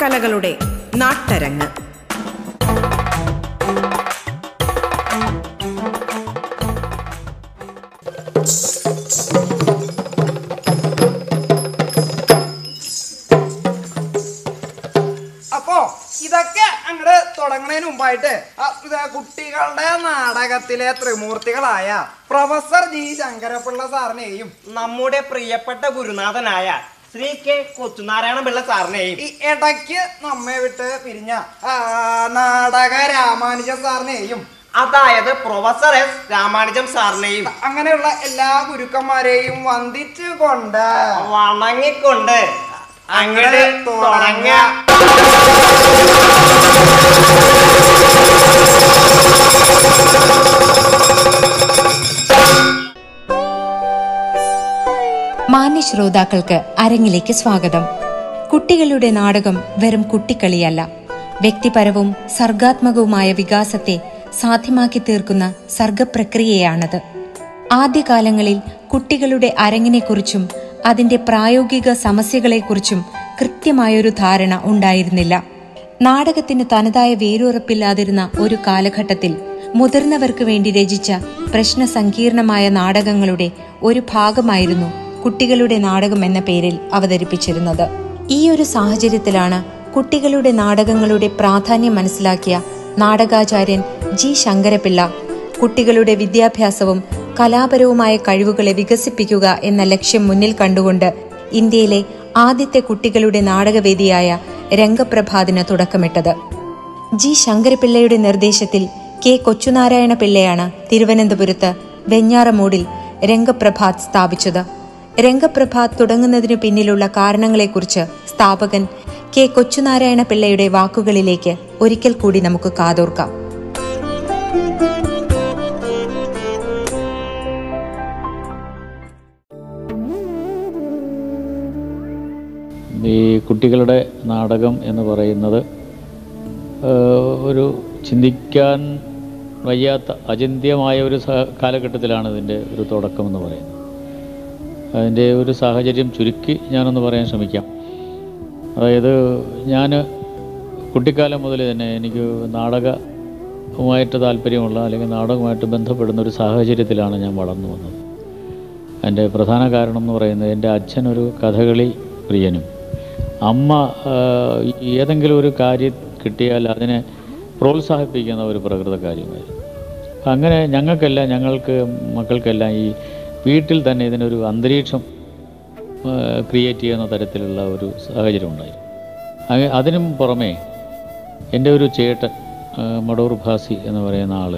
നാടകകലകളുടെ നാട്ടരങ്ങ്. അപ്പോ ഇതൊക്കെ അങ്ങോട്ട് തുടങ്ങുന്നതിന് മുമ്പായിട്ട് കുട്ടികളുടെ നാടകത്തിലെ ത്രിമൂർത്തികളായ പ്രൊഫസർ ജി. ശങ്കരപിള്ള സാറിനെയും നമ്മുടെ പ്രിയപ്പെട്ട ഗുരുനാഥനായ ശ്രീ കെ കൊച്ചുനാരായണ പിള്ള സാറിനെയും ഈ ഇടയ്ക്ക് നമ്മെ വിട്ട് പിരിഞ്ഞ ആ, നാടക രാമാനുജ സാറിനെയും അതായത് പ്രൊഫസർ എസ് രാമാനുജം സാറിനെയും. അങ്ങനെയുള്ള എല്ലാ ഗുരുക്കന്മാരെയും വന്ദിച്ചു കൊണ്ട് വണങ്ങിക്കൊണ്ട് അങ്ങനെ തുടങ്ങ മാന്യ ശ്രോതാക്കൾക്ക് അരങ്ങിലേക്ക് സ്വാഗതം. കുട്ടികളുടെ നാടകം വെറും കുട്ടിക്കളിയല്ല. വ്യക്തിപരവും സർഗാത്മകവുമായ വികാസത്തെ സാധ്യമാക്കി തീർക്കുന്ന സർഗപ്രക്രിയയാണത്. ആദ്യകാലങ്ങളിൽ കുട്ടികളുടെ അരങ്ങിനെക്കുറിച്ചും അതിന്റെ പ്രായോഗിക സമസ്യകളെക്കുറിച്ചും കൃത്യമായൊരു ധാരണ ഉണ്ടായിരുന്നില്ല. നാടകത്തിന് തനതായ വേരുറപ്പില്ലാതിരുന്ന ഒരു കാലഘട്ടത്തിൽ മുതിർന്നവർക്ക് വേണ്ടി രചിച്ച പ്രശ്ന സങ്കീർണമായ നാടകങ്ങളുടെ ഒരു ഭാഗമായിരുന്നു കുട്ടികളുടെ നാടകം എന്ന പേരിൽ അവതരിപ്പിച്ചിരുന്നത്. ഈ ഒരു സാഹചര്യത്തിലാണ് കുട്ടികളുടെ നാടകങ്ങളുടെ പ്രാധാന്യം മനസ്സിലാക്കിയ നാടകാചാര്യൻ ജി ശങ്കരപിള്ള കുട്ടികളുടെ വിദ്യാഭ്യാസവും കലാപരവുമായ കഴിവുകളെ വികസിപ്പിക്കുക എന്ന ലക്ഷ്യം മുന്നിൽ കണ്ടുകൊണ്ട് ഇന്ത്യയിലെ ആദ്യത്തെ കുട്ടികളുടെ നാടകവേദിയായ രംഗപ്രഭാതിന് തുടക്കമിട്ടത്. ജി ശങ്കരപിള്ളയുടെ നിർദ്ദേശത്തിൽ കെ കൊച്ചുനാരായണ പിള്ളയാണ് തിരുവനന്തപുരത്ത് വെഞ്ഞാറമൂടിൽ രംഗപ്രഭാത് സ്ഥാപിച്ചത്. രംഗപ്രഭാത് തുടങ്ങുന്നതിനു പിന്നിലുള്ള കാരണങ്ങളെക്കുറിച്ച് സ്ഥാപകൻ കെ കൊച്ചുനാരായണ പിള്ളയുടെ വാക്കുകളിലേക്ക് ഒരിക്കൽ കൂടി നമുക്ക് കാതോർക്കാം. ഈ കുട്ടികളുടെ നാടകം എന്ന് പറയുന്നത് ഒരു ചിന്തിക്കാൻ വയ്യാത്ത അചിന്ത്യമായ ഒരു കാലഘട്ടത്തിലാണ് ഇതിന്റെ ഒരു തുടക്കം എന്ന് പറയുന്നത്. അതിന്റെ ഒരു സാഹചര്യം ചുരുക്കി ഞാനൊന്ന് പറയാൻ ശ്രമിക്കാം. അതായത് ഞാൻ കുട്ടിക്കാലം മുതൽ തന്നെ എനിക്ക് നാടകവുമായിട്ട് താല്പര്യമുള്ള അല്ലെങ്കിൽ നാടകവുമായിട്ട് ബന്ധപ്പെടുന്ന ഒരു സാഹചര്യത്തിലാണ് ഞാൻ വളർന്നു വന്നത്. എന്റെ പ്രധാന കാരണം എന്ന് പറയുന്നത് എന്റെ അച്ഛൻ ഒരു കഥകളി പ്രിയനും. അമ്മ ഏതെങ്കിലും ഒരു കാര്യം കിട്ടിയാൽ അതിനെ പ്രോത്സാഹിപ്പിക്കുന്ന ഒരു പ്രകൃത കാര്യമായിരുന്നു അങ്ങനെ ഞങ്ങൾക്കെല്ലാം ഞങ്ങൾക്ക് മക്കൾക്കെല്ലാം ഈ വീട്ടിൽ തന്നെ ഇതിനൊരു അന്തരീക്ഷം ക്രിയേറ്റ് ചെയ്യുന്ന തരത്തിലുള്ള ഒരു സാഹചര്യം ഉണ്ടായി. അതിനും പുറമേ എന്റെ ഒരു ചേട്ടൻ മടൂർ ഭാസി എന്ന് പറയുന്ന ആൾ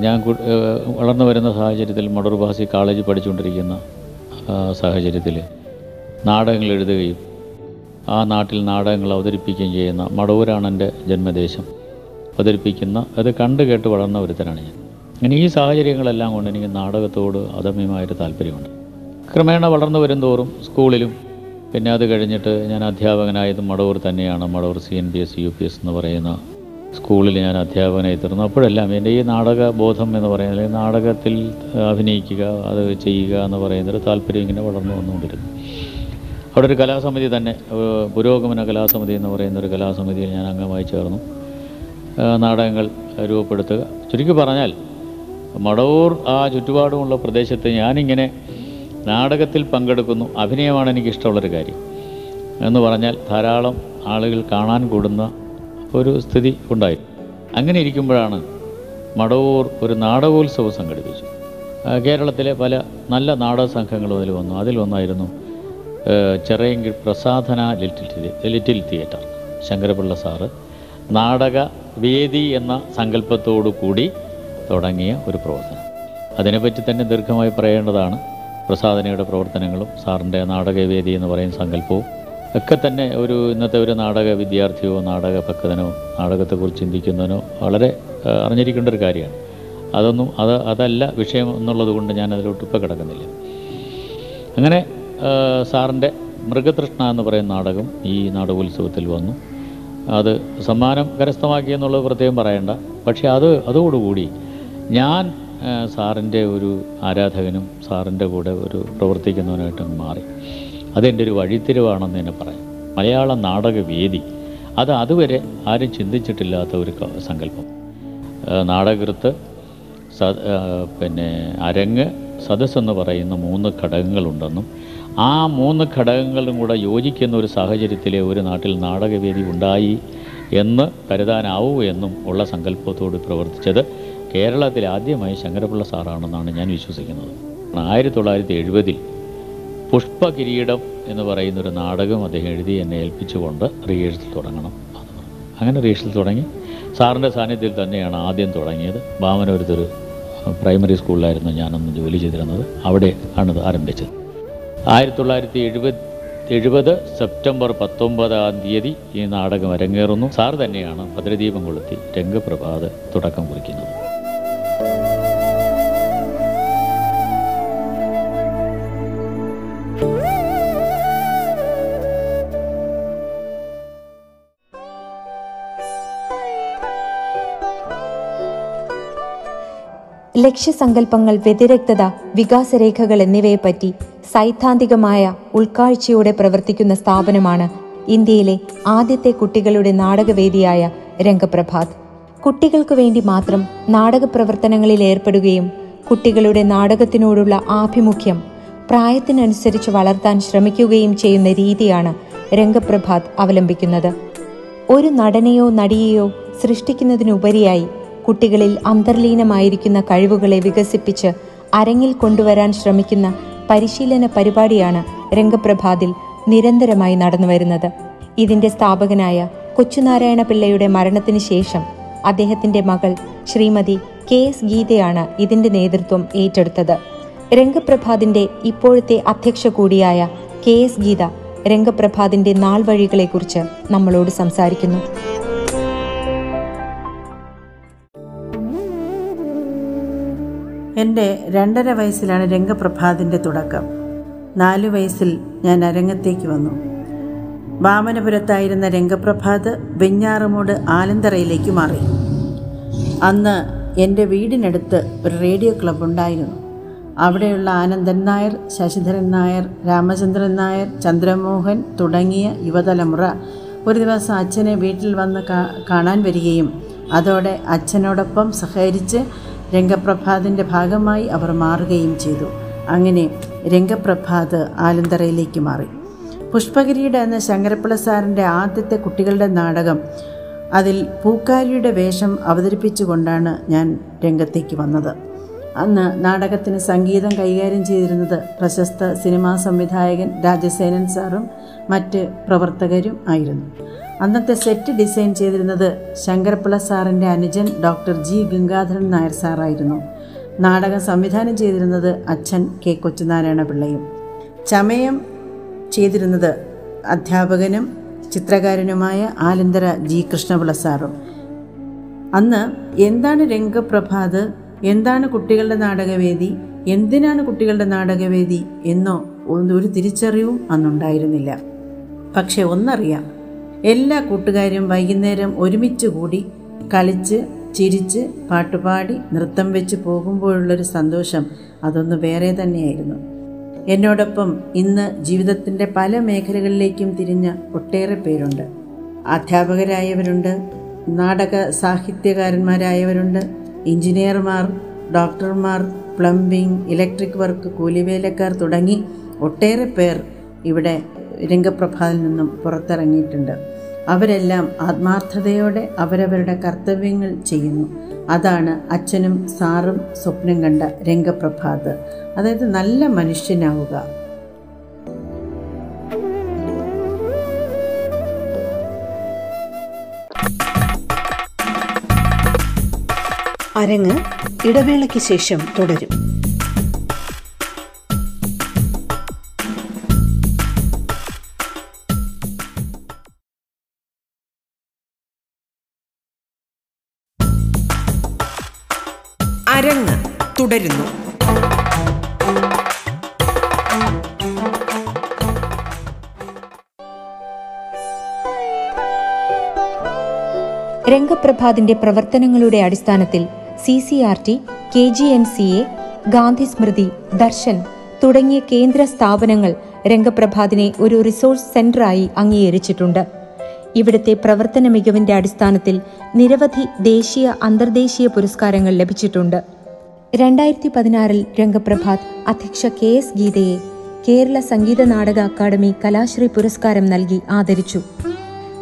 ഞാൻ വളർന്നു വരുന്ന സാഹചര്യത്തിൽ മടൂർ ഭാസി കോളേജിൽ പഠിച്ചുകൊണ്ടിരിക്കുന്ന സാഹചര്യത്തിൽ നാടകങ്ങൾ എഴുതുകയും ആ നാട്ടിൽ നാടകങ്ങൾ അവതരിപ്പിക്കുകയും ചെയ്യുന്ന മടവൂരാണ് എന്റെ ജന്മദേശം. അവതരിപ്പിക്കുന്ന അത് കണ്ടു കേട്ട് വളർന്ന ഒരുത്തനാണ് ഞാൻ. അങ്ങനെ ഈ സാഹചര്യങ്ങളെല്ലാം കൊണ്ട് എനിക്ക് നാടകത്തോട് അദമ്യമായൊരു താല്പര്യമുണ്ട്. ക്രമേണ വളർന്നു വരും തോറും സ്കൂളിലും പിന്നെ അത് കഴിഞ്ഞിട്ട് ഞാൻ അധ്യാപകനായത് മടവൂർ തന്നെയാണ്. Madavoor C N P S U P S എന്ന് പറയുന്ന സ്കൂളിൽ ഞാൻ അധ്യാപകനായി തീർന്നു. അപ്പോഴെല്ലാം എന്റെ ഈ നാടക ബോധം എന്ന് പറയുന്നത് നാടകത്തിൽ അഭിനയിക്കുക അത് ചെയ്യുക എന്ന് പറയുന്നൊരു താല്പര്യം ഇങ്ങനെ വളർന്നു വന്നുകൊണ്ടിരുന്നു. അവിടെ ഒരു കലാസമിതി തന്നെ പുരോഗമന കലാസമിതി എന്ന് പറയുന്ന ഒരു കലാസമിതിയിൽ ഞാൻ അംഗമായി ചേർന്നു. നാടകങ്ങൾ രൂപപ്പെടുത്തുക. ചുരുക്കി പറഞ്ഞാൽ മടവൂർ ആ ചുറ്റുപാടുമുള്ള പ്രദേശത്ത് ഞാനിങ്ങനെ നാടകത്തിൽ പങ്കെടുക്കുന്നു. അഭിനയമാണ് എനിക്കിഷ്ടമുള്ളൊരു കാര്യം. എന്ന് പറഞ്ഞാൽ ധാരാളം ആളുകൾ കാണാൻ കൂടുന്ന ഒരു സ്ഥിതി ഉണ്ടായി. അങ്ങനെ ഇരിക്കുമ്പോഴാണ് മടവൂർ ഒരു നാടകോത്സവം സംഘടിപ്പിച്ചു കേരളത്തിലെ പല നല്ല നാടക സംഘങ്ങളും അതിൽ വന്നു. അതിൽ ഒന്നായിരുന്നു പ്രസാധന little little theatre Sankara Pillai sir. നാടക വേദി എന്ന സങ്കല്പത്തോടു കൂടി തുടങ്ങിയ ഒരു പ്രവർത്തനം. അതിനെപ്പറ്റി തന്നെ ദീർഘമായി പറയേണ്ടതാണ് പ്രസാദനയുടെ പ്രവർത്തനങ്ങളും സാറിന്റെ നാടകവേദി എന്ന് പറയുന്ന സങ്കല്പവും ഒക്കെ തന്നെ ഒരു ഇന്നത്തെ ഒരു നാടക വിദ്യാർത്ഥിയോ നാടക പക്വതനോ നാടകത്തെക്കുറിച്ച് ചിന്തിക്കുന്നതിനോ വളരെ അറിഞ്ഞിരിക്കേണ്ട ഒരു കാര്യമാണ്. അതൊന്നും അത് അതല്ല വിഷയം എന്നുള്ളത് കൊണ്ട് ഞാൻ അതിലോട്ട് ഇപ്പോൾ കിടക്കുന്നില്ല. അങ്ങനെ സാറിന്റെ മൃഗതൃഷ്ണ എന്ന് പറയുന്ന നാടകം ഈ നാടകോത്സവത്തിൽ വന്നു. അത് സമ്മാനം കരസ്ഥമാക്കി എന്നുള്ളത് പ്രത്യേകം പറയണ്ട. പക്ഷേ അത് അതോടുകൂടി ഞാൻ സാറിന്റെ ഒരു ആരാധകനും സാറിന്റെ കൂടെ ഒരു പ്രവർത്തിക്കുന്നവനായിട്ട് മാറി. അതെന്റെ ഒരു വഴിത്തിരിവാണെന്ന് തന്നെ പറയാം. മലയാള നാടകവേദി. അത് അതുവരെ ആരും ചിന്തിച്ചിട്ടില്ലാത്ത ഒരു സങ്കല്പം. നാടകൃത്ത് സ പിന്നെ അരങ്ങ് സദസ്സെന്ന് പറയുന്ന മൂന്ന് ഘടകങ്ങളുണ്ടെന്നും ആ മൂന്ന് ഘടകങ്ങളും കൂടെ യോജിക്കുന്ന ഒരു സാഹചര്യത്തിലെ ഒരു നാട്ടിൽ നാടകവേദി ഉണ്ടായി എന്ന് കരുതാനാവൂ എന്നും ഉള്ള സങ്കല്പത്തോട് പ്രവർത്തിച്ചത് കേരളത്തിൽ ആദ്യമായി ശങ്കരപിള്ള സാറാണെന്നാണ് ഞാൻ വിശ്വസിക്കുന്നത്. ആയിരത്തി തൊള്ളായിരത്തി എഴുപതിൽ പുഷ്പകിരീടം എന്ന് പറയുന്ന ഒരു നാടകം അദ്ദേഹം എഴുതി എന്നെ ഏൽപ്പിച്ചുകൊണ്ട് റിഹേഴ്സൽ തുടങ്ങണം. അങ്ങനെ റിഹേഴ്സൽ തുടങ്ങി. സാറിന്റെ സാന്നിധ്യത്തിൽ തന്നെയാണ് ആദ്യം തുടങ്ങിയത്. വാമനപുരത്തൊരു പ്രൈമറി സ്കൂളിലായിരുന്നു ഞാനന്ന് ജോലി ചെയ്തിരുന്നത്. അവിടെ ആണ് ആരംഭിച്ചത്. ആയിരത്തി തൊള്ളായിരത്തി എഴുപത് എഴുപത് സെപ്റ്റംബർ പത്തൊമ്പതാം തീയതി ഈ നാടകം അരങ്ങേറുന്നു. സാർ തന്നെയാണ് ഭദ്രദീപം കൊളുത്തി രംഗപ്രഭാത് തുടക്കം കുറിക്കുന്നത്. ലക്ഷ്യസങ്കല്പങ്ങൾ വ്യതിരക്തത വികാസരേഖകൾ എന്നിവയെപ്പറ്റി സൈദ്ധാന്തികമായ ഉൾക്കാഴ്ചയോടെ പ്രവർത്തിക്കുന്ന സ്ഥാപനമാണ് ഇന്ത്യയിലെ ആദ്യത്തെ കുട്ടികളുടെ നാടകവേദിയായ രംഗപ്രഭാത്. കുട്ടികൾക്കു വേണ്ടി മാത്രം നാടക പ്രവർത്തനങ്ങളിൽ ഏർപ്പെടുകയും കുട്ടികളുടെ നാടകത്തിനോടുള്ള ആഭിമുഖ്യം പ്രായത്തിനനുസരിച്ച് വളർത്താൻ ശ്രമിക്കുകയും ചെയ്യുന്ന രീതിയാണ് രംഗപ്രഭാത് അവലംബിക്കുന്നത്. ഒരു നടനെയോ നടിയെയോ സൃഷ്ടിക്കുന്നതിനുപരിയായി കുട്ടികളിൽ അന്തർലീനമായിരിക്കുന്ന കഴിവുകളെ വികസിപ്പിച്ച് അരങ്ങിൽ കൊണ്ടുവരാൻ ശ്രമിക്കുന്ന പരിശീലന പരിപാടിയാണ് രംഗപ്രഭാതിൽ നിരന്തരമായി നടന്നുവരുന്നത് ഇതിന്റെ സ്ഥാപകനായ കൊച്ചുനാരായണ പിള്ളയുടെ മരണത്തിന് ശേഷം അദ്ദേഹത്തിന്റെ മകൾ ശ്രീമതി കെ എസ് ഗീതയാണ് ഇതിന്റെ നേതൃത്വം ഏറ്റെടുത്തത്. രംഗപ്രഭാതിന്റെ ഇപ്പോഴത്തെ അധ്യക്ഷ കൂടിയായ കെ എസ് ഗീത രംഗപ്രഭാതിന്റെ നാൾ വഴികളെക്കുറിച്ച് നമ്മളോട് സംസാരിക്കുന്നു. എന്റെ രണ്ടര വയസ്സിലാണ് രംഗപ്രഭാതിന്റെ തുടക്കം. നാലു വയസ്സിൽ ഞാൻ അരങ്ങത്തേക്ക് വന്നു. വാമനപുരത്തായിരുന്ന രംഗപ്രഭാത് വെഞ്ഞാറമൂട് ആലന്തറയിലേക്ക് മാറി. അന്ന് എന്റെ വീടിനടുത്ത് ഒരു റേഡിയോ ക്ലബ് ഉണ്ടായിരുന്നു. അവിടെയുള്ള ആനന്ദൻ നായർ ശശിധരൻ നായർ രാമചന്ദ്രൻ നായർ ചന്ദ്രമോഹൻ തുടങ്ങിയ യുവതലമുറ ഒരു ദിവസം അച്ഛനെ വീട്ടിൽ വന്ന് കാണാൻ വരികയും അതോടെ അച്ഛനോടൊപ്പം സഹകരിച്ച് രംഗപ്രഭാതിന്റെ ഭാഗമായി അവർ മാറുകയും ചെയ്തു. അങ്ങനെ രംഗപ്രഭാത് ആലന്തറയിലേക്ക് മാറി. പുഷ്പഗിരിയുടെ എന്ന ശങ്കരപ്പിള്ള സാറിന്റെ ആദ്യത്തെ കുട്ടികളുടെ നാടകം അതിൽ പൂക്കാരിയുടെ വേഷം അവതരിപ്പിച്ചുകൊണ്ടാണ് ഞാൻ രംഗത്തേക്ക് വന്നത്. അന്ന് നാടകത്തിന് സംഗീതം കൈകാര്യം ചെയ്തിരുന്നത് പ്രശസ്ത സിനിമാ സംവിധായകൻ രാജസേനൻ സാറും മറ്റ് പ്രവർത്തകരും ആയിരുന്നു. അന്നത്തെ സെറ്റ് ഡിസൈൻ ചെയ്തിരുന്നത് ശങ്കരപ്പിള്ള സാറിന്റെ അനുജൻ ഡോക്ടർ ജി ഗംഗാധരൻ നായർ സാറായിരുന്നു. നാടകം സംവിധാനം ചെയ്തിരുന്നത് അച്ഛൻ കെ കൊച്ചുനാരായണ പിള്ളയും. ചമയം ചെയ്തിരുന്നത് അധ്യാപകനും ചിത്രകാരനുമായ ആലന്തര ജി കൃഷ്ണപിള്ള സാറും. അന്ന് എന്താണ് രംഗപ്രഭാത് എന്താണ് കുട്ടികളുടെ നാടകവേദി? എന്തിനാണ് കുട്ടികളുടെ നാടകവേദി എന്നോ ഒന്നും ഒരു തിരിച്ചറിവും അന്നുണ്ടായിരുന്നില്ല. പക്ഷെ ഒന്നറിയാം. എല്ലാ കൂട്ടുകാരും വൈകുന്നേരം ഒരുമിച്ച് കൂടി കളിച്ച് ചിരിച്ച് പാട്ടുപാടി നൃത്തം വെച്ച് പോകുമ്പോഴുള്ളൊരു സന്തോഷം അതൊന്ന് വേറെ തന്നെയായിരുന്നു. എന്നോടൊപ്പം ഇന്ന് ജീവിതത്തിന്റെ പല മേഖലകളിലേക്കും തിരിഞ്ഞ ഒട്ടേറെ പേരുണ്ട്. അധ്യാപകരായവരുണ്ട് നാടക സാഹിത്യകാരന്മാരായവരുണ്ട് എഞ്ചിനീയർമാർ ഡോക്ടർമാർ പ്ലംബിംഗ് ഇലക്ട്രിക് വർക്ക് കൂലിവേലക്കാർ തുടങ്ങി ഒട്ടേറെ പേർ ഇവിടെ രംഗപ്രഭാതിൽ നിന്നും പുറത്തിറങ്ങിയിട്ടുണ്ട്. അവരെല്ലാം ആത്മാർത്ഥതയോടെ അവരവരുടെ കർത്തവ്യങ്ങൾ ചെയ്യുന്നു. അതാണ് അച്ഛനും സാറും സ്വപ്നം കണ്ട രംഗപ്രഭാത്. അതായത് നല്ല മനുഷ്യനാവുക. അരങ്ങ് ഇടവേളയ്ക്ക് ശേഷം തുടരും. തുടരുന്നു. രംഗപ്രഭാതിന്റെ പ്രവർത്തനങ്ങളുടെ അടിസ്ഥാനത്തിൽ C C R T K G M C A Gandhi Smriti Darshan തുടങ്ങിയ കേന്ദ്ര സ്ഥാപനങ്ങൾ രംഗപ്രഭാതിനെ ഒരു റിസോഴ്സ് സെന്ററായി അംഗീകരിച്ചിട്ടുണ്ട്. ഇവിടുത്തെ പ്രവർത്തന മികവിന്റെ അടിസ്ഥാനത്തിൽ നിരവധി ദേശീയ അന്തർദേശീയ പുരസ്കാരങ്ങൾ ലഭിച്ചിട്ടുണ്ട്. രണ്ടായിരത്തി പതിനാറിൽ രംഗപ്രഭാത് അധ്യക്ഷ കെ എസ് ഗീതയെ കേരള സംഗീത നാടക അക്കാദമി കലാശ്രീ പുരസ്കാരം നൽകി ആദരിച്ചു.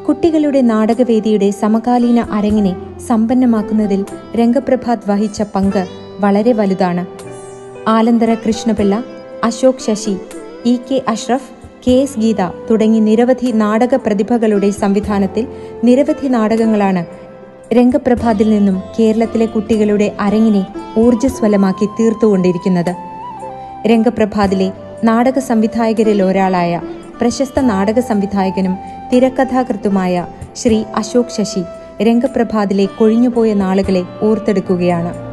കുട്ടികളുടെ നാടകവേദിയുടെ സമകാലീന അരങ്ങിനെ സമ്പന്നമാക്കുന്നതിൽ രംഗപ്രഭാത് വഹിച്ച പങ്ക് വളരെ വലുതാണ്. Alanthara Krishna Pillai Ashok Sasi E K Ashraf K S Geetha തുടങ്ങി നിരവധി നാടക പ്രതിഭകളുടെ സംവിധാനത്തിൽ നിരവധി നാടകങ്ങളാണ് രംഗപ്രഭാതിൽ നിന്നും കേരളത്തിലെ കുട്ടികളുടെ അരങ്ങിനെ ഊർജസ്വലമാക്കി തീർത്തുകൊണ്ടിരിക്കുന്നത്. രംഗപ്രഭാതിലെ നാടക സംവിധായകരിൽ ഒരാളായ പ്രശസ്ത നാടക സംവിധായകനും തിരക്കഥാകൃത്തുമായ ശ്രീ അശോക് ശശി രംഗപ്രഭാതിലെ കൊഴിഞ്ഞുപോയ നാളുകളെ ഓർത്തെടുക്കുകയാണ്.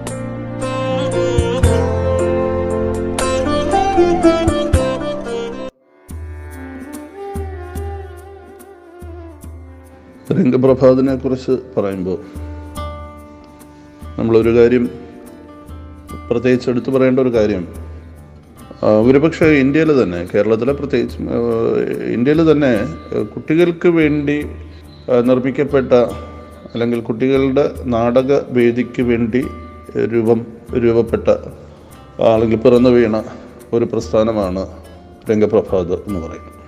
രംഗപ്രഭാതിനെ കുറിച്ച് പറയുമ്പോൾ നമ്മളൊരു കാര്യം പ്രത്യേകിച്ച് എടുത്തു പറയേണ്ട ഒരു കാര്യം ഒരുപക്ഷെ ഇന്ത്യയിൽ തന്നെ കേരളത്തിലെ പ്രത്യേകിച്ച് ഇന്ത്യയിൽ തന്നെ കുട്ടികൾക്ക് വേണ്ടി നിർമ്മിക്കപ്പെട്ട അല്ലെങ്കിൽ കുട്ടികളുടെ നാടക വേദിക്ക് വേണ്ടി രൂപം രൂപപ്പെട്ട അല്ലെങ്കിൽ പിറന്നു വീണ ഒരു പ്രസ്ഥാനമാണ് രംഗപ്രഭാത് എന്ന് പറയുന്നത്.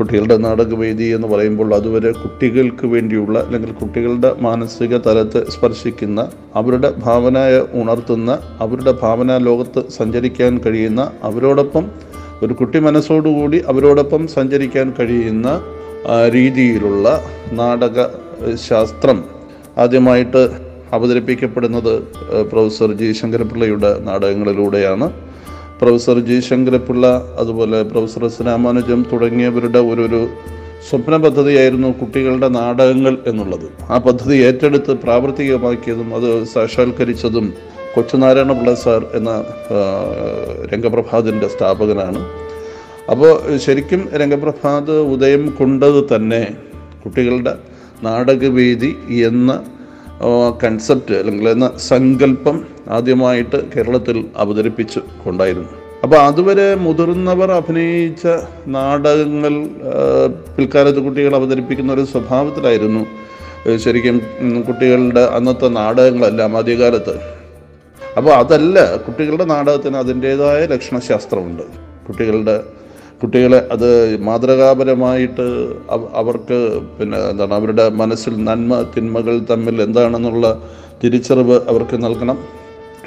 കുട്ടികളുടെ നാടകവേദി എന്ന് പറയുമ്പോൾ അതുവരെ കുട്ടികൾക്ക് വേണ്ടിയുള്ള അല്ലെങ്കിൽ കുട്ടികളുടെ മാനസിക തലത്തെ സ്പർശിക്കുന്ന അവരുടെ ഭാവനയെ ഉണർത്തുന്ന അവരുടെ ഭാവന ലോകത്ത് സഞ്ചരിക്കാൻ കഴിയുന്ന അവരോടൊപ്പം ഒരു കുട്ടി മനസ്സോടുകൂടി അവരോടൊപ്പം സഞ്ചരിക്കാൻ കഴിയുന്ന രീതിയിലുള്ള നാടക ശാസ്ത്രം ആദ്യമായിട്ട് അവതരിപ്പിക്കപ്പെടുന്നത് പ്രൊഫസർ ജി. ശങ്കരപിള്ളയുടെ നാടകങ്ങളിലൂടെയാണ്. പ്രൊഫസർ ജി ശങ്കരപിള്ള അതുപോലെ പ്രൊഫസർ രാമാനുജം തുടങ്ങിയവരുടെ ഒരു ഒരു സ്വപ്ന പദ്ധതിയായിരുന്നു കുട്ടികളുടെ നാടകങ്ങൾ എന്നുള്ളത്. ആ പദ്ധതി ഏറ്റെടുത്ത് പ്രാവർത്തികമാക്കിയതും അത് സാക്ഷാത്കരിച്ചതും കൊച്ചുനാരായണപിള്ള സാർ എന്ന രംഗപ്രഭാതിന്റെ സ്ഥാപകനാണ്. അപ്പോൾ ശരിക്കും രംഗപ്രഭാത് ഉദയം കൊണ്ടത് തന്നെ കുട്ടികളുടെ നാടകവേദി എന്ന കൺസെപ്റ്റ് അല്ലെങ്കിൽ എന്ന സങ്കല്പം ആദ്യമായിട്ട് കേരളത്തിൽ അവതരിപ്പിച്ചു കൊണ്ടായിരുന്നു. അപ്പോൾ അതുവരെ മുതിർന്നവർ അഭിനയിച്ച നാടകങ്ങൾ പിൽക്കാലത്ത് കുട്ടികൾ അവതരിപ്പിക്കുന്ന ഒരു സ്വഭാവത്തിലായിരുന്നു ശരിക്കും കുട്ടികളുടെ അന്നത്തെ നാടകങ്ങളെല്ലാം ആദ്യകാലത്ത്. അപ്പോൾ അതല്ല കുട്ടികളുടെ നാടകത്തിന് അതിന്റേതായ ലക്ഷണശാസ്ത്രമുണ്ട്. കുട്ടികളുടെ കുട്ടികളെ അത് മാതൃകാപരമായിട്ട് അവർക്ക് പിന്നെ എന്താണ് അവരുടെ മനസ്സിൽ നന്മ തിന്മകൾ തമ്മിൽ എന്താണെന്നുള്ള തിരിച്ചറിവ് അവർക്ക് നൽകണം.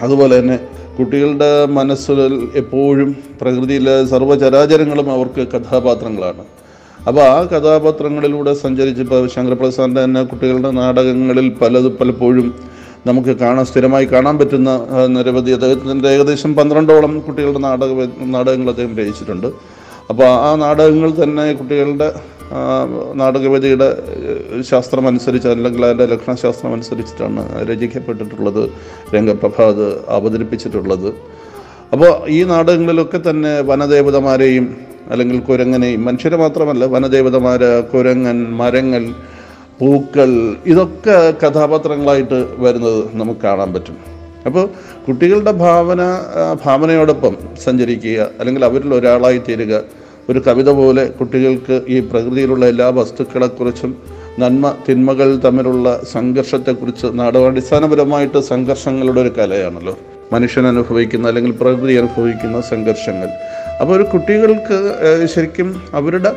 അതുപോലെ തന്നെ കുട്ടികളുടെ മനസ്സിൽ എപ്പോഴും പ്രകൃതിയിലെ സർവചരാചരങ്ങളും അവർക്ക് കഥാപാത്രങ്ങളാണ്. അപ്പോൾ ആ കഥാപാത്രങ്ങളിലൂടെ സഞ്ചരിച്ച് ഇപ്പോൾ ശങ്കരപ്രസാദിന്റെ തന്നെ കുട്ടികളുടെ നാടകങ്ങളിൽ പലത് പലപ്പോഴും നമുക്ക് കാണാൻ സ്ഥിരമായി കാണാൻ പറ്റുന്ന നിരവധി അദ്ദേഹത്തിന്റെ ഏകദേശം പന്ത്രണ്ടോളം കുട്ടികളുടെ നാടക നാടകങ്ങൾ അദ്ദേഹം രചിച്ചിട്ടുണ്ട്. അപ്പോൾ ആ നാടകങ്ങൾ തന്നെ കുട്ടികളുടെ നാടകവേദിയുടെ ശാസ്ത്രം ശാസ്ത്രമനുസരിച്ച് അല്ലെങ്കിൽ അതിന്റെ ലക്ഷണശാസ്ത്രം അനുസരിച്ചിട്ടാണ് രചിക്കപ്പെട്ടിട്ടുള്ളത് രംഗപ്രഭാത് അവതരിപ്പിച്ചിട്ടുള്ളത്. അപ്പോൾ ഈ നാടകങ്ങളിലൊക്കെ തന്നെ വനദേവതമാരെയും അല്ലെങ്കിൽ കുരങ്ങനെയും മനുഷ്യരെ മാത്രമല്ല വനദേവതമാർ കുരങ്ങൻ മരങ്ങൾ പൂക്കൾ ഇതൊക്കെ കഥാപാത്രങ്ങളായിട്ട് വരുന്നത് നമുക്ക് കാണാൻ പറ്റും. അപ്പോൾ കുട്ടികളുടെ ഭാവന ഭാവനയോടൊപ്പം സഞ്ചരിക്കുക അല്ലെങ്കിൽ അവരിൽ ഒരാളായി തീരുക ഒരു കവിത പോലെ കുട്ടികൾക്ക് ഈ പ്രകൃതിയിലുള്ള എല്ലാ വസ്തുക്കളെക്കുറിച്ചും നന്മ തിന്മകൾ തമ്മിലുള്ള സംഘർഷത്തെക്കുറിച്ച് നാടകാടിസ്ഥാനപരമായിട്ട് സംഘർഷങ്ങളുടെ ഒരു കലയാണല്ലോ. മനുഷ്യൻ അനുഭവിക്കുന്ന അല്ലെങ്കിൽ പ്രകൃതി അനുഭവിക്കുന്ന സംഘർഷങ്ങൾ. അപ്പോൾ ഒരു കുട്ടികൾക്ക് ശരിക്കും അവരുടെ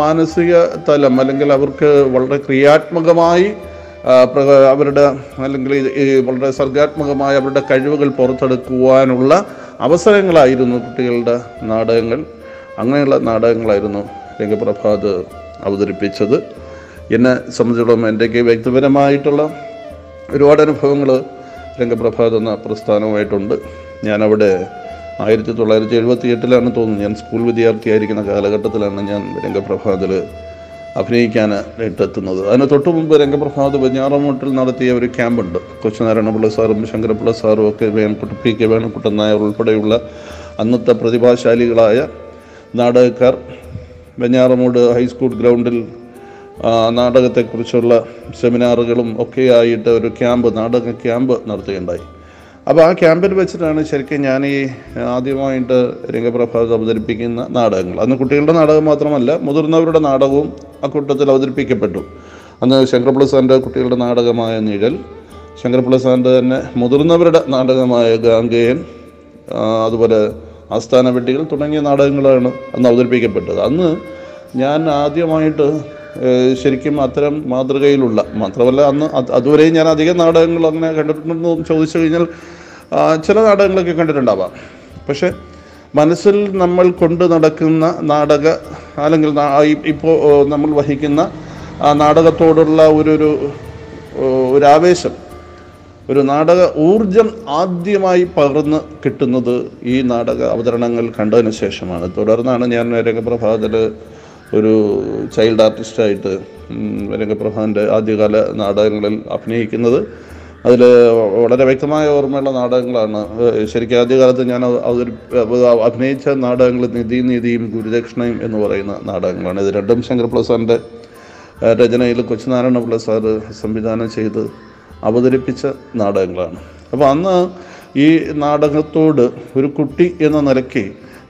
മാനസിക തലം അല്ലെങ്കിൽ അവർക്ക് വളരെ ക്രിയാത്മകമായി അവരുടെ അല്ലെങ്കിൽ വളരെ സർഗാത്മകമായ അവരുടെ കഴിവുകൾ പുറത്തെടുക്കുവാനുള്ള അവസരങ്ങളായിരുന്നു കുട്ടികളുടെ നാടകങ്ങൾ. അങ്ങനെയുള്ള നാടകങ്ങളായിരുന്നു രംഗപ്രഭാത് അവതരിപ്പിച്ചത്. എന്നെ സംബന്ധിച്ചിടത്തോളം എന്റെയൊക്കെ വ്യക്തിപരമായിട്ടുള്ള ഒരുപാട് അനുഭവങ്ങൾ രംഗപ്രഭാത് എന്ന പ്രസ്ഥാനവുമായിട്ടുണ്ട്. ഞാനവിടെ ആയിരത്തി തൊള്ളായിരത്തി എഴുപത്തി എട്ടിലാണ് തോന്നുന്നു. ഞാൻ സ്കൂൾ വിദ്യാർത്ഥിയായിരിക്കുന്ന കാലഘട്ടത്തിലാണ് ഞാൻ രംഗപ്രഭാതിൽ അഭിനയിക്കാനായിട്ട് എത്തുന്നത് അതിന് തൊട്ട് മുമ്പ് രംഗപ്രഭാത് വെഞ്ഞാറമൂട്ടിൽ നടത്തിയ ഒരു ക്യാമ്പുണ്ട്. കൊച്ചുനാരായണപിള്ള സാറും ശങ്കരപിള്ള സാറും ഒക്കെ വേണക്കുട്ട പി കെ വേണക്കുട്ടൻ നായർ ഉൾപ്പെടെയുള്ള അന്നത്തെ പ്രതിഭാശാലികളായ നാടകക്കാർ വെഞ്ഞാറമൂട് ഹൈസ്കൂൾ ഗ്രൗണ്ടിൽ നാടകത്തെക്കുറിച്ചുള്ള സെമിനാറുകളും ഒക്കെയായിട്ട് ഒരു ക്യാമ്പ് നാടക ക്യാമ്പ് നടത്തുകയുണ്ടായി. അപ്പോൾ ആ ക്യാമ്പിൽ വെച്ചിട്ടാണ് ശരിക്കും ഞാൻ ഈ ആദ്യമായിട്ട് രംഗപ്രഭാത് അവതരിപ്പിക്കുന്ന നാടകങ്ങൾ. അന്ന് കുട്ടികളുടെ നാടകം മാത്രമല്ല മുതിർന്നവരുടെ നാടകവും അക്കൂട്ടത്തിൽ അവതരിപ്പിക്കപ്പെട്ടു. അന്ന് ശങ്കർപ്രസാദിന്റെ കുട്ടികളുടെ നാടകമായ നിഴൽ ശങ്കർപ്രസാദിന്റെ തന്നെ മുതിർന്നവരുടെ നാടകമായ ഗാംഗേയൻ അതുപോലെ ആസ്ഥാന വെട്ടികൾ തുടങ്ങിയ നാടകങ്ങളാണ് അന്ന് അവതരിപ്പിക്കപ്പെട്ടത്. അന്ന് ഞാൻ ആദ്യമായിട്ട് ശരിക്കും അത്തരം മാതൃകയിലുള്ള മാത്രമല്ല അന്ന് അത് അതുവരെയും ഞാൻ അധികം നാടകങ്ങൾ അങ്ങനെ കണ്ടിട്ടുണ്ടെന്ന് ചോദിച്ചു കഴിഞ്ഞാൽ ചില നാടകങ്ങളൊക്കെ കണ്ടിട്ടുണ്ടാവാം. പക്ഷേ മനസ്സിൽ നമ്മൾ കൊണ്ട് നടക്കുന്ന നാടക അല്ലെങ്കിൽ ഇപ്പോൾ നമ്മൾ വഹിക്കുന്ന നാടകത്തോടുള്ള ഒരു ഒരു ആവേശം ഒരു നാടക ഊർജം ആദ്യമായി പകർന്ന് കിട്ടുന്നത് ഈ നാടക അവതരണങ്ങൾ കണ്ടതിന് ശേഷമാണ്. തുടർന്നാണ് ഞാൻ രംഗപ്രഭാതിൽ ഒരു ചൈൽഡ് ആർട്ടിസ്റ്റായിട്ട് രംഗപ്രഭാന്റെ ആദ്യകാല നാടകങ്ങളിൽ അഭിനയിക്കുന്നത്. അതിൽ വളരെ വ്യക്തമായ ഓർമ്മയുള്ള നാടകങ്ങളാണ്. ശരിക്കും ആദ്യകാലത്ത് ഞാൻ അവതരി അഭിനയിച്ച നാടകങ്ങൾ നിധി നീതിയും ഗുരുദക്ഷിണയും എന്ന് പറയുന്ന നാടകങ്ങളാണ്. ഇത് രണ്ടും ശങ്കർ രചനയിൽ കൊച്ചുനാരായണ പിള്ള സാറ് സംവിധാനം ചെയ്ത് അവതരിപ്പിച്ച നാടകങ്ങളാണ്. അപ്പോൾ അന്ന് ഈ നാടകത്തോട് ഒരു കുട്ടി എന്ന നിലയ്ക്ക്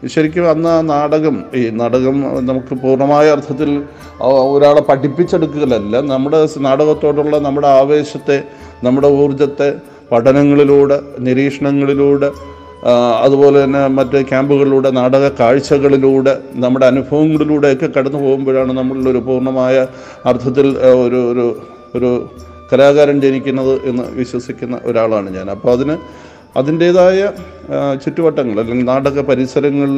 ശരിക്കും അന്ന് ആ നാടകം ഈ നാടകം നമുക്ക് പൂർണമായ അർത്ഥത്തിൽ ഒരാളെ പഠിപ്പിച്ചെടുക്കലല്ല നമ്മുടെ നാടകത്തോടുള്ള നമ്മുടെ ആവേശത്തെ നമ്മുടെ ഊർജത്തെ പഠനങ്ങളിലൂടെ നിരീക്ഷണങ്ങളിലൂടെ അതുപോലെ തന്നെ മറ്റ് ക്യാമ്പുകളിലൂടെ നാടക കാഴ്ചകളിലൂടെ നമ്മുടെ അനുഭവങ്ങളിലൂടെയൊക്കെ കടന്നു പോകുമ്പോഴാണ് നമ്മളിലൊരു പൂർണമായ അർത്ഥത്തിൽ ഒരു ഒരു ഒരു കലാകാരൻ ജനിക്കുന്നത് എന്ന് വിശ്വസിക്കുന്ന ഒരാളാണ് ഞാൻ. അപ്പോൾ അതിന് അതിന്റേതായ ചുറ്റുവട്ടങ്ങൾ അല്ലെങ്കിൽ നാടക പരിസരങ്ങൾ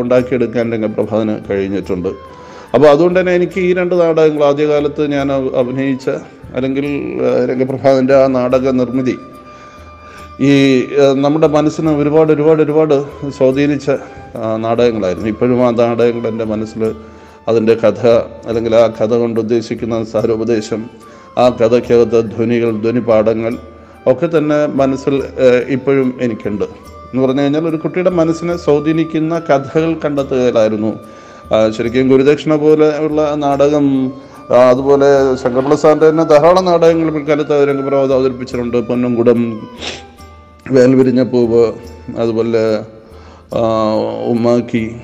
ഉണ്ടാക്കിയെടുക്കാൻ രംഗപ്രഭാതിന് കഴിഞ്ഞിട്ടുണ്ട്. അപ്പോൾ അതുകൊണ്ട് തന്നെ എനിക്ക് ഈ രണ്ട് നാടകങ്ങൾ ആദ്യകാലത്ത് ഞാൻ അഭിനയിച്ച അല്ലെങ്കിൽ രംഗപ്രഭാതിന്റെ ആ നാടക നിർമ്മിതി ഈ നമ്മുടെ മനസ്സിനെ ഒരുപാട് ഒരുപാട് ഒരുപാട് സ്വാധീനിച്ച നാടകങ്ങളായിരുന്നു. ഇപ്പോഴും ആ നാടകങ്ങൾ എന്റെ മനസ്സിൽ അതിന്റെ കഥ അല്ലെങ്കിൽ ആ കഥ കൊണ്ട് ഉദ്ദേശിക്കുന്ന സാരോപദേശം ആ കഥയ്ക്കകത്ത് ധ്വനികൾ ധ്വനിപാഠങ്ങൾ ഒക്കെ തന്നെ മനസ്സിൽ ഇപ്പോഴും എനിക്കുണ്ട്. എന്ന് പറഞ്ഞു കഴിഞ്ഞാൽ ഒരു കുട്ടിയുടെ മനസ്സിനെ സ്വാധീനിക്കുന്ന കഥകൾ കണ്ടെത്തുകയിലായിരുന്നു. ആ, ശരിക്കും ഗുരുദക്ഷിണ പോലെ ഉള്ള നാടകം അതുപോലെ ശങ്കർപ്രസാദിന്റെ തന്നെ ധാരാളം നാടകങ്ങൾ പിൽക്കാലത്ത് രംഗപ്രഭാതം അവതരിപ്പിച്ചിട്ടുണ്ട്. പൊന്നുംകുടം വേൽവിരിഞ്ഞ പൂവ് അതുപോലെ ഉമ്മാക്കി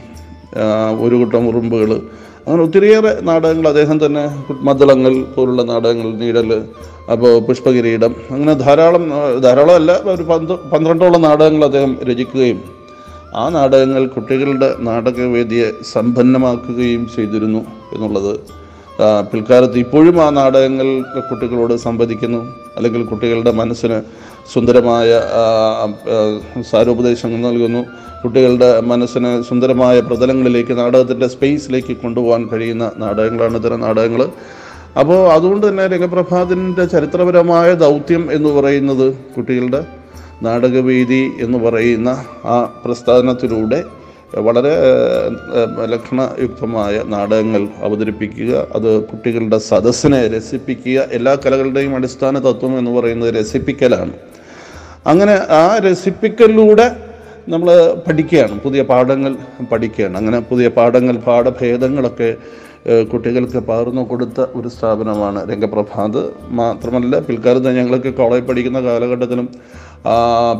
ഒരു കൂട്ടം ഉറുമ്പുകൾ അങ്ങനെ ഒത്തിരിയേറെ നാടകങ്ങൾ അദ്ദേഹം തന്നെ മദ്ദളങ്ങൾ പോലുള്ള നാടകങ്ങൾ നീടൽ അപ്പോൾ പുഷ്പകിരീടം അങ്ങനെ ധാരാളം ധാരാളമല്ല ഒരു പന്ത് പന്ത്രണ്ടോളം നാടകങ്ങൾ അദ്ദേഹം രചിക്കുകയും ആ നാടകങ്ങൾ കുട്ടികളുടെ നാടകവേദിയെ സമ്പന്നമാക്കുകയും ചെയ്തിരുന്നു എന്നുള്ളത് പിൽക്കാലത്ത് ഇപ്പോഴും ആ നാടകങ്ങൾ കുട്ടികളോട് സംവദിക്കുന്നു. അല്ലെങ്കിൽ കുട്ടികളുടെ മനസ്സിന് സുന്ദരമായ സാരോപദേശങ്ങൾ നൽകുന്നു. കുട്ടികളുടെ മനസ്സിന് സുന്ദരമായ പ്രതലങ്ങളിലേക്ക് നാടകത്തിന്റെ സ്പേസിലേക്ക് കൊണ്ടുപോകാൻ കഴിയുന്ന നാടകങ്ങളാണ് ഇത്തരം നാടകങ്ങൾ അപ്പോൾ അതുകൊണ്ട് തന്നെ രംഗപ്രഭാതിന്റെ ചരിത്രപരമായ ദൗത്യം എന്ന് പറയുന്നത് കുട്ടികളുടെ നാടകവേദി എന്ന് പറയുന്ന ആ പ്രസ്ഥാനത്തിലൂടെ വളരെ ലക്ഷണയുക്തമായ നാടകങ്ങൾ അവതരിപ്പിക്കുക അത് കുട്ടികളുടെ സദസ്സിനെ രസിപ്പിക്കുക എല്ലാ കലകളുടെയും അടിസ്ഥാന തത്വം എന്ന് പറയുന്നത് രസിപ്പിക്കലാണ്. അങ്ങനെ ആ രസിപ്പിക്കലിലൂടെ നമ്മൾ പഠിക്കുകയാണ്. പുതിയ പാഠങ്ങൾ പഠിക്കുകയാണ്. അങ്ങനെ പുതിയ പാഠങ്ങൾ പാഠഭേദങ്ങളൊക്കെ കുട്ടികൾക്ക് പകർന്നു കൊടുത്ത ഒരു സ്ഥാപനമാണ് രംഗപ്രഭാത്. മാത്രമല്ല പിൽക്കാലത്ത് ഞങ്ങളൊക്കെ കോളേജ് പഠിക്കുന്ന കാലഘട്ടത്തിലും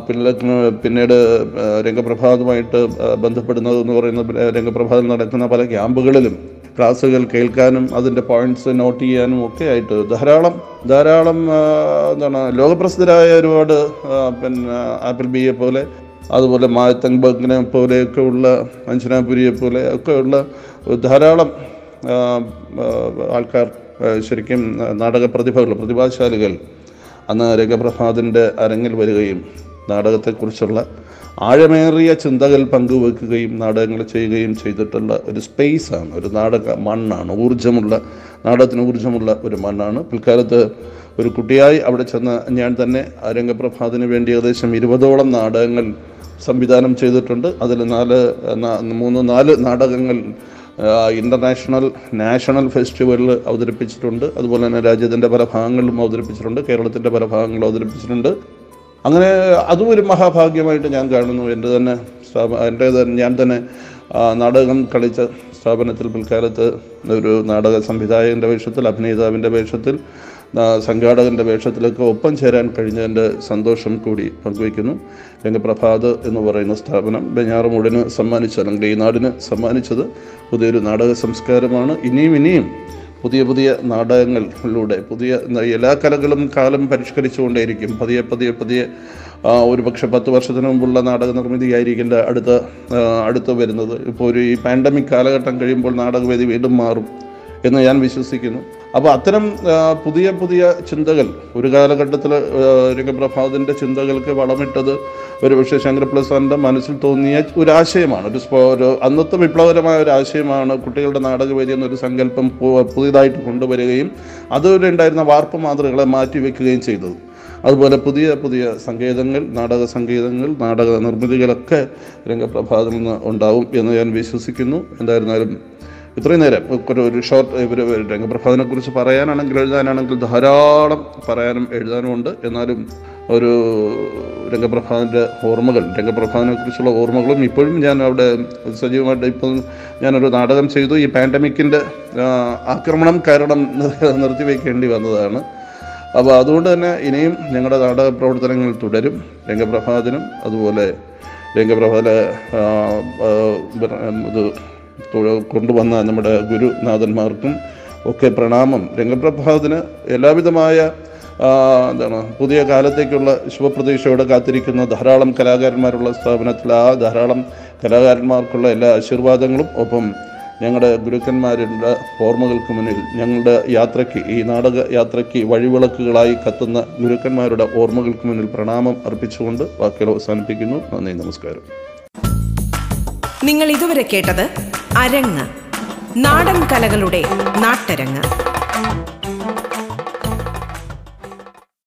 പിന്നെ പിന്നീട് രംഗപ്രഭാതുമായിട്ട് ബന്ധപ്പെടുന്നതെന്ന് പറയുന്ന രംഗപ്രഭാതിൽ നടക്കുന്ന പല ക്യാമ്പുകളിലും ക്ലാസ്സുകൾ കേൾക്കാനും അതിന്റെ പോയിന്റ്സ് നോട്ട് ചെയ്യാനും ഒക്കെ ആയിട്ട് ധാരാളം ധാരാളം എന്താണ് ലോകപ്രസിദ്ധരായ ഒരുപാട് പിന്നെ ആപ്പിൾ ബിയെ പോലെ അതുപോലെ മായത്തങ് ബർഗിനെ പോലെയൊക്കെ ഉള്ള അഞ്ജനാപുരിയെ പോലെ ഒക്കെ ഉള്ള ധാരാളം ആൾക്കാർ ശരിക്കും നാടക പ്രതിഭകൾ പ്രതിഭാശാലികൾ അന്ന് രംഗപ്രഭാതിന്റെ അരങ്ങിൽ വരികയും നാടകത്തെക്കുറിച്ചുള്ള ആഴമേറിയ ചിന്തകൾ പങ്കുവെക്കുകയും നാടകങ്ങൾ ചെയ്യുകയും ചെയ്തിട്ടുള്ള ഒരു സ്പേസാണ് ഒരു നാടക മണ്ണാണ്. ഊർജമുള്ള നാടകത്തിന് ഊർജമുള്ള ഒരു മണ്ണാണ്. പിൽക്കാലത്ത് ഒരു കുട്ടിയായി അവിടെ ചെന്ന ഞാൻ തന്നെ രംഗപ്രഭാതിന് വേണ്ടി ഏകദേശം ഇരുപതോളം നാടകങ്ങൾ സംവിധാനം ചെയ്തിട്ടുണ്ട്. അതിൽ നാല് മൂന്ന് നാല് നാടകങ്ങൾ ഇന്റർനാഷണൽ നാഷണൽ ഫെസ്റ്റിവലിൽ അവതരിപ്പിച്ചിട്ടുണ്ട്. അതുപോലെ തന്നെ രാജ്യത്തിന്റെ പല ഭാഗങ്ങളിലും അവതരിപ്പിച്ചിട്ടുണ്ട്. കേരളത്തിന്റെ പല ഭാഗങ്ങളിലും അവതരിപ്പിച്ചിട്ടുണ്ട്. അങ്ങനെ അതും ഒരു മഹാഭാഗ്യമായിട്ട് ഞാൻ കാണുന്നു. എന്റെ തന്നെ സ്ഥാപ എന്റെ തന്നെ ഞാൻ തന്നെ നാടകം കളിച്ച സ്ഥാപനത്തിൽ പിൽക്കാലത്ത് ഒരു നാടക സംവിധായകന്റെ വേഷത്തിൽ അഭിനേതാവിന്റെ വേഷത്തിൽ സംഘാടകന്റെ വേഷത്തിലൊക്കെ ഒപ്പം ചേരാൻ കഴിഞ്ഞതിന്റെ സന്തോഷം കൂടി പങ്കുവയ്ക്കുന്നു. രംഗപ്രഭാത് എന്ന് പറയുന്ന സ്ഥാപനം ബെഞ്ഞാറമൂടിന് സമ്മാനിച്ചു അല്ലെങ്കിൽ ഈ നാടിന് സമ്മാനിച്ചത് പുതിയൊരു നാടക സംസ്കാരമാണ്. ഇനിയും ഇനിയും പുതിയ പുതിയ നാടകങ്ങളിലൂടെ പുതിയ എല്ലാ കലകളും കാലം പരിഷ്കരിച്ചുകൊണ്ടേയിരിക്കും. പതിയെ പതിയെ പതിയെ ഒരു പക്ഷെ പത്ത് വർഷത്തിന് മുമ്പുള്ള നാടക നിർമ്മിതിയായിരിക്കില്ല അടുത്ത അടുത്ത് വരുന്നത്. ഇപ്പോൾ ഒരു ഈ പാൻഡമിക് കാലഘട്ടം കഴിയുമ്പോൾ നാടകവേദി വീണ്ടും മാറും എന്ന് ഞാൻ വിശ്വസിക്കുന്നു. അപ്പോൾ അത്തരം പുതിയ പുതിയ ചിന്തകൾ ഒരു കാലഘട്ടത്തിൽ രംഗപ്രഭാതിന്റെ ചിന്തകൾക്ക് വളമിട്ടത് ഒരു പക്ഷേ ശങ്കരപ്രസാദിന്റെ മനസ്സിൽ തോന്നിയ ഒരു ആശയമാണ് ഒരു ഒരു അന്നത്തെ വിപ്ലവകരമായ ഒരു ആശയമാണ് കുട്ടികളുടെ നാടകവേദി എന്നൊരു സങ്കല്പം പുതിയതായിട്ട് കൊണ്ടുവരികയും അതുവരെ വാർപ്പ് മാതൃകളെ മാറ്റിവെക്കുകയും ചെയ്തത്. അതുപോലെ പുതിയ പുതിയ സങ്കേതങ്ങൾ നാടക സംഗീതങ്ങൾ നാടക നിർമ്മിതികളൊക്കെ രംഗപ്രഭാതിൽ നിന്ന് ഉണ്ടാവും എന്ന് ഞാൻ വിശ്വസിക്കുന്നു. എന്തായിരുന്നാലും ഇത്രയും നേരം ഒരു ഒരു ഷോർട്ട് ഒരു രംഗപ്രഭാതനെക്കുറിച്ച് പറയാനാണെങ്കിൽ എഴുതാനാണെങ്കിൽ ധാരാളം പറയാനും എഴുതാനും ഉണ്ട് എന്നാലും ഒരു രംഗപ്രഭാതന്റെ ഓർമ്മകൾ രംഗപ്രഭാതനെക്കുറിച്ചുള്ള ഓർമ്മകളും ഇപ്പോഴും ഞാൻ അവിടെ സജീവമായിട്ട് ഇപ്പം ഞാനൊരു നാടകം ചെയ്തു. ഈ പാൻഡമിക്കിന്റെ ആക്രമണം കാരണം നിർത്തിവെക്കേണ്ടി വന്നതാണ്. അപ്പോൾ അതുകൊണ്ട് തന്നെ ഇനിയും ഞങ്ങളുടെ നാടക പ്രവർത്തനങ്ങൾ തുടരും രംഗപ്രഭാതനും അതുപോലെ ആ, ഇത് കൊണ്ടുവന്ന നമ്മുടെ ഗുരുനാഥന്മാർക്കും ഒക്കെ പ്രണാമം. രംഗപ്രഭാതത്തിന് എല്ലാവിധമായ എന്താണ് പുതിയ കാലത്തേക്കുള്ള ശുഭപ്രതീക്ഷയോടെ കാത്തിരിക്കുന്ന ധാരാളം കലാകാരന്മാരുള്ള സ്ഥാപനത്തിൽ ആ ധാരാളം കലാകാരന്മാർക്കുള്ള എല്ലാ ആശീർവാദങ്ങളും ഒപ്പം ഞങ്ങളുടെ ഗുരുക്കന്മാരുടെ ഓർമ്മകൾക്ക് മുന്നിൽ ഞങ്ങളുടെ യാത്രയ്ക്ക് ഈ നാടക യാത്രയ്ക്ക് വഴിവിളക്കുകളായി കത്തുന്ന ഗുരുക്കന്മാരുടെ ഓർമ്മകൾക്ക് മുന്നിൽ പ്രണാമം അർപ്പിച്ചുകൊണ്ട് വാക്കുകൾ അവസാനിപ്പിക്കുന്നു. നന്ദി നമസ്കാരം. നിങ്ങൾ ഇതുവരെ കേട്ടത് അരങ്ങ്. നാടൻ കലകളുടെ നാട്ടരങ്ങ്.